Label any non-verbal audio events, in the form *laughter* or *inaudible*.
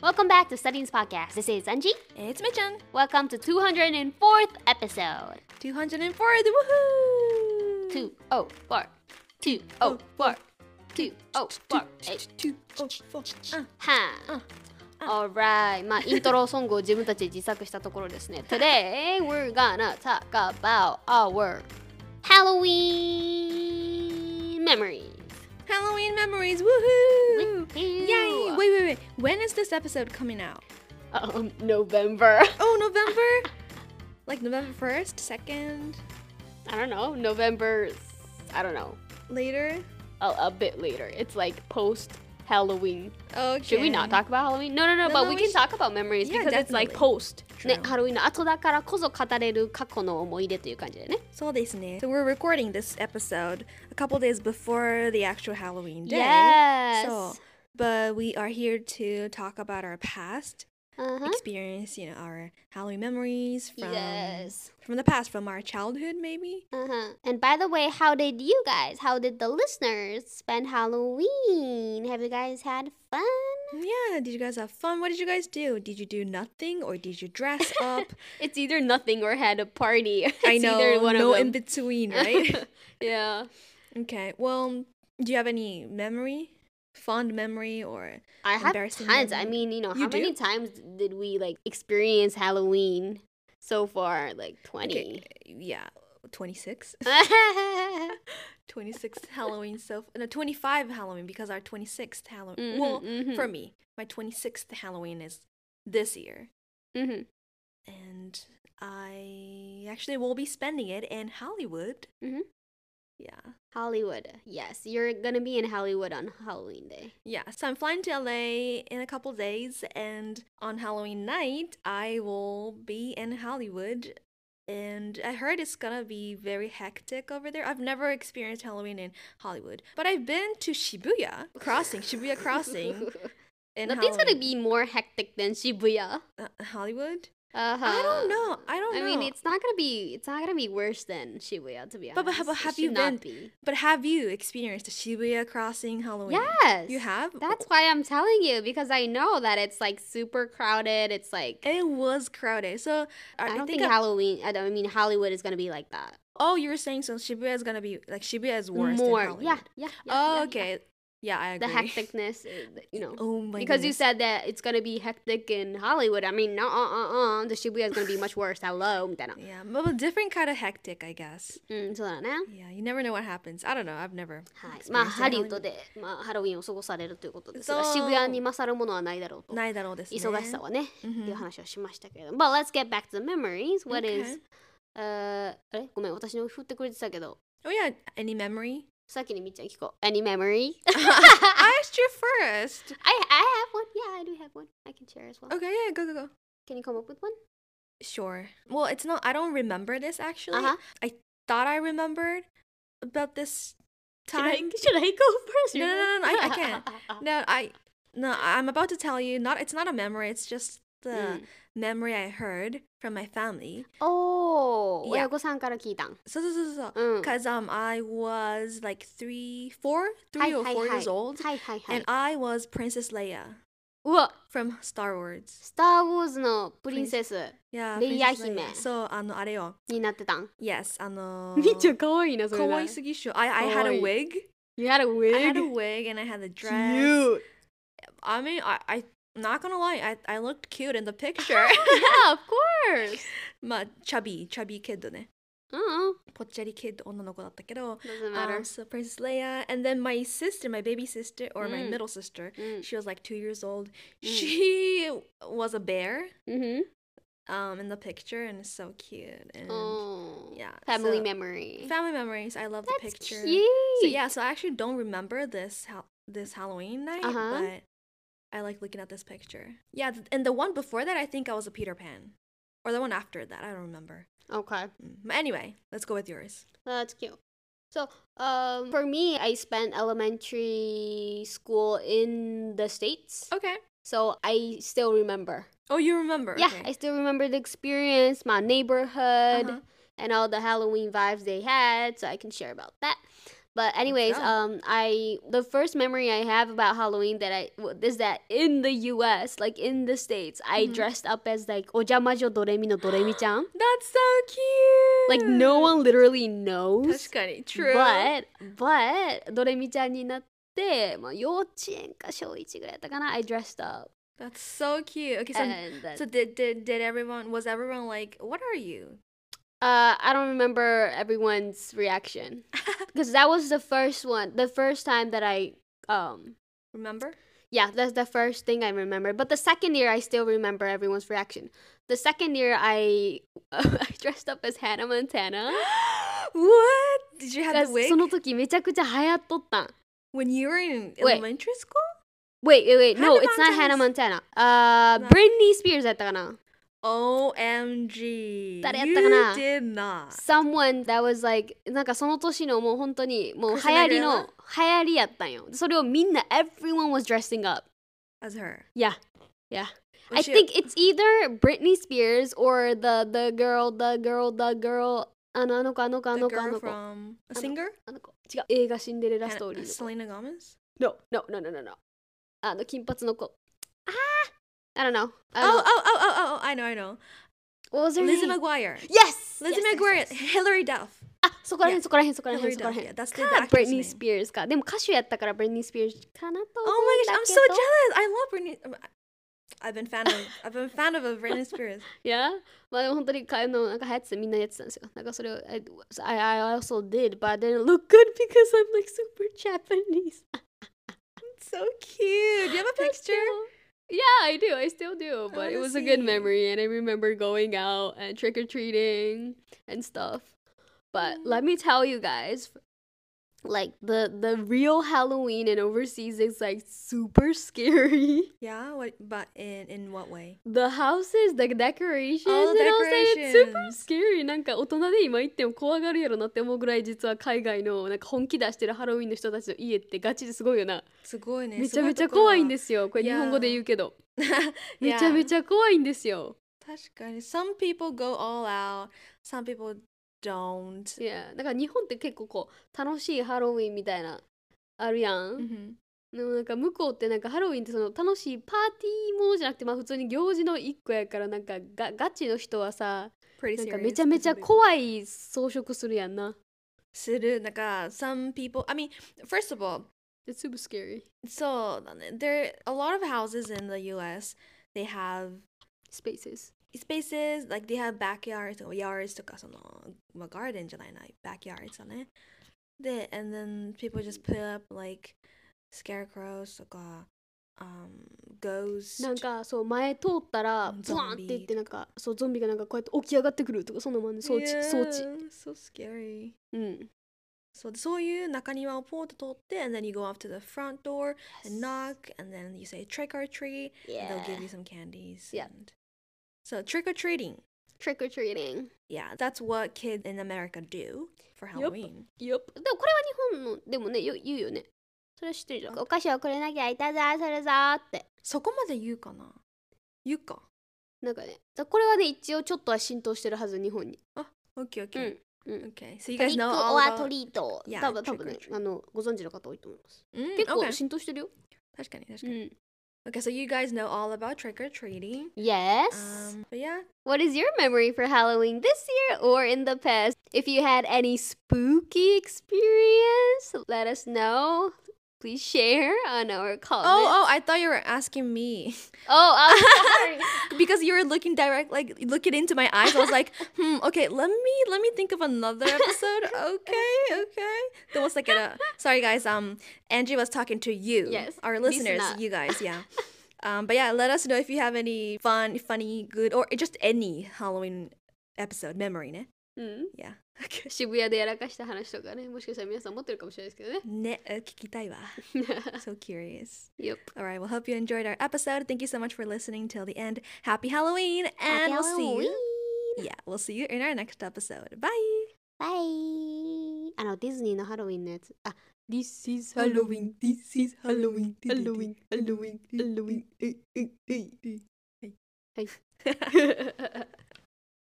Welcome back to Studyin's podcast. This is Anji. It's Michan. Welcome to 204th episode. 204. woohoo! 204. 204. 204. 204. Ha. Uh-huh. Uh-huh. Uh-huh. Alright, まあイントロソングを自分たちで自作したところですね。Today *laughs* we're gonna talk about our Halloween memories. Halloween memories. Woohoo! Yay! Wait, wait, wait. When is this episode coming out? Um, November. *laughs* Oh, November? like November 1st, 2nd, I don't know. November, I don't know. later? A, a bit later. It's like post Halloween. Okay. Should we not talk about Halloween? No, no, no, No, but no, we we can should- talk about memories Yeah, because it's like definitely. post. True. ね、ハロウィンの後だからこそ語れる過去の思い出という感じでね。 So, So we're recording this episode a couple days before the actual Halloween day. Yes. So, but we are here to talk about our past uh-huh. experience, you know, our Halloween memories from Yes. from the past, from our childhood, maybe. Uh-huh. And by the way, how did you guys, how did the listeners spend Halloween? have you guys had fun? Yeah, did you guys have fun? What did you guys do? Did you do nothing or did you dress *laughs* up? It's either nothing or had a party. *laughs* I know, either one no in between, *laughs* right? yeah. okay, well, do you have any memory, fond memory, or I have Embarrassing tons. I mean, you know, You how many times did we like experience Halloween so far? Like 20. okay, yeah, 26? 26th *laughs* *laughs* Halloween, so no, 25 Halloween because our 26th Halloween. Mhm, well, mhm. for me, my 26th Halloween is this year. Mhm. and I actually will be spending it in Hollywood. Mhm. Yeah. Hollywood. Yes, you're gonna be in Hollywood on Halloween day. Yeah. So I'm flying to LA in a couple days, and on Halloween night, I will be in Hollywood. And I heard it's gonna be very hectic over there. I've never experienced Halloween in Hollywood, but I've been to Shibuya Crossing, Shibuya Crossing *laughs* in Nothing's gonna be more hectic than Shibuya. Uh, Hollywood. Uh-huh. I don't know. I don't I know. mean, it's not gonna be. It's not gonna be worse than Shibuya, to be honest. But- but- but have you not been- Be. But have you experienced the Shibuya Crossing Halloween? Yes. You have? That's why I'm telling you because I know that it's like super crowded. It's like It was crowded. So I, I don't think, I- Halloween. I don't I mean Hollywood is gonna be like that. Oh, you were saying so Shibuya is gonna be like Shibuya is worse. More, Than yeah, yeah, yeah. Oh, yeah, okay. Yeah, I Yeah. agree. The hecticness, uh, you know. Oh my because you goodness. said that it's gonna be hectic in Hollywood. I mean, no, uh, uh, uh, the Shibuya is gonna be much worse. Hello, みたいな。 Yeah, but a different kind of hectic, I guess. うん、そうだね。 Yeah, you never know what happens. I don't know. I've never. はい。まあ、 experienced ハ it リウ in ッドで、まあ、ハロウィンを過ごされるということですが、そう渋谷に勝るものはないだろうと。ないだろうですね。忙しさはね、うんっていう話をしましたけれども。But let's get back to the memories. What is... Okay. ああれごめん、私の振ってくれてたけど、 Oh yeah, any memory? 先にみっちゃん聞こう。Any memory? *laughs* I asked you first. I, I have one. Yeah, I do have one. I can share as well. Okay, yeah, go go go. Can you come up with one? Sure. Well, it's not. I don't remember this actually. Uh-huh. I thought I remembered about this Should I, time. should I go *laughs* first? No, no, no, no, I- I can't. *laughs* No, I no, I'm about to tell you. Not, it's not a memory. It's just the Mm. memory I heard from my family. おー、 Yeah. 親御さんから聞いたん。 So, so, so, so. うん。 Cause um, I was like three, four, は three い or はい four はい years old, はいはいはい and。I was Princess Leia うわ、 from Star Wars. スター・ウォーズのプリンセス Yeah, レイヤ Princess 姫。 Leia. So, あのあれよ。になってたん。 Yes, あの。めっちゃ可愛いな、それな。可愛すぎっしょ I I had 可愛 a い wig. You had a wig? I had a wig and I had a dress. Cute. I mean, I I not gonna lie, I I looked cute in the picture. *laughs* yeah, of course. *laughs* まあ、chubby, chubby kid ね。うん。ぽっちゃり kid 女の子だったけど。 Doesn't Um, matter. so Princess Leia, and then my sister, my baby sister, or my Mm. middle sister, うん。 she was like two years old. Mm. She was a bear うん。 um, in the picture, and it's so cute. And Oh. yeah, Family so- memory. family memories. I love the That's picture. cute. So yeah, so I actually don't remember this ha- this Halloween night, Uh-huh. but I like looking at this picture. Yeah, th- and the one before that, I think I was a Peter Pan, or the one after that, I don't remember. Okay. Mm. But anyway, let's go with yours. That's cute. So, um, for me, I spent elementary school in the States. Okay. So I still remember. Oh, you remember? Yeah, okay. I still remember the experience, my neighborhood, Uh-huh and all the Halloween vibes they had. So I can share about that. But anyways, go. um, I the first memory I have about Halloween that I w- is that in the U.S., like in the states, I Mhm. dressed up as like Ojamajo Doremi no Doremi chan. *gasps* That's so cute. Like no one literally knows. 確かに true. But but ドレミちゃんになって、まあ、幼稚園か小1ぐらいだったかな I dressed up That's so cute. Okay, so and then, so did did did everyone was everyone like what are you? uh, I don't remember everyone's reaction *laughs* because that was the first one the first time that I um Remember? yeah that's the first thing I remember but the second year I still remember everyone's reaction the second year I I *laughs* dressed up as Hannah Montana *gasps* what? Did you have the because wig その時めちゃくちゃ流行っとったん when you were in Wait. elementary school? Wait, wait, wait. No, Hannah it's not Hannah Montana's- Montana. Uh, No. Britney Spears だったかな OMG 誰やったかな You did not. Someone that was like なんかその年のもう本当にもう流行りの流行りやったんよ。それをみんな everyone was dressing up. As her? Yeah Yeah. I she... think it's either Britney Spears or the the girl the girl the girl. あのあの子あの子あの子あの子。from a singer? あの子。違う。映画シンデレラストーリー Selena Gomez? No no no no no no. あの金髪の子。ああ I don't know. I don't oh, know. oh, oh, oh, oh, I know, I know. What was her Lizzie name? McGuire. Yes. Lizzie yes, McGuire. Yes, yes, Hilary Duff. Ah, あ、そこら辺、yeah. そこら辺、そこら辺、そこら辺。Yeah, that's the か、ブリトニー・スピアーズか。でも歌手やったからブリトニー・スピアーズかなと。Oh my gosh, I'm so jealous! I love Britney. Um, I've been fan of, I've been fan of Britney Spears. *laughs* yeah? まあでも本当に彼のなんか流行ってみんなやってたんですよ。なんかそれを、I, I also did, but I didn't look good because I'm like super Japanese. *laughs* so cute! Do you have a picture? still- Yeah, I do. I still do. But it wanna was a good see. memory, and I remember going out and trick or treating and stuff. But Mm. let me tell you guys, like the the real Halloween in overseas is like super scary. *laughs* Yeah. What? But in in what way? The houses, the decorations, Oh, and all that, it's super decorations. scary. なんか大人で今行っても怖がるやろなって思うぐらい実は海外のなんか本気出してるハロウィンの人たちの家ってガチですごいよな。すごいね。めちゃめちゃ怖いんですすよ。これいやー日本語で言うけど。 *laughs* めちゃめちゃ怖いんですよ。確かに Some people go all out. Some people don't. いや、だから日本って結構こう楽しいハロウィンみたいなあるやん。Mhm. でもなんか向こうってなんかハロウィンってその楽しいパーティーものじゃなくてまあ普通に行事の一個やからなんかがガチの人はさ *laughs* なんか.めちゃめちゃ怖い装飾するやんな。する。なんか some people. I mean, first of all, It's super scary. そうだね。There a lot of houses in the U.S. They have Spaces. spaces like they have backyards or yards とかそのまあ garden じゃないな backyards だね。で and then people just put up like scarecrows とか um ghosts なんかそう前通ったらうんブワーンって言ってなんかそうゾンビがなんかこうやって起き上がってくるとかそんなもんね装置 Yeah, 装置 so scary うんそうそういう中庭をポーッと通って and then you go off to the front door and knock and then you say trick or treat and they'll give you some candies Yeah. and so trick or treating trick or treating yeah that's what kids in America do for Halloween Yup でもこれは日本のでもねよ言うよねそれは知ってるじゃんお菓子をくれなきゃいたずらするぞーってそこまで言うかな言うかなんかねだこれはね一応ちょっとは浸透してるはず日本に OK う OK んうん OK so you ト guys リック know オ all アト about リート Yeah, 多分多分 trick ね or treat. あのご存知の方多いと思いますうん結構 OK 浸透してるよ確かに確かにうん Okay so you guys know all about trick or treating Yes um but yeah What is your memory for Halloween this year or in the past? If you had any spooky experience, let us know. Please share on our call. oh oh I thought you were asking me *laughs* oh, I'm sorry. *laughs* because you were looking direct like looking into my eyes i was like *laughs* hmm okay let me let me think of another episode okay okay there was like a sorry guys um angie was talking to you Yes, our listeners listener. you guys yeah um but yeah let us know if you have any fun funny good or just any halloween episode memory ne? うん、yeah *laughs* 渋谷でやらかした話とかね、もしかしたら皆さん持ってるかもしれないですけどね。ね聞きたいわ *laughs* so curious yep. all right well hope you enjoyed our episode thank you so much for listening till the end happy halloween and Happy we'll see you Halloween. yeah we'll see you in our next episode bye バイあの、ディズニーのハロウィンのやつ。あ、This is Halloween, Halloween, this is Halloween, Halloween, Halloween, Halloween, えいえいえい。はい。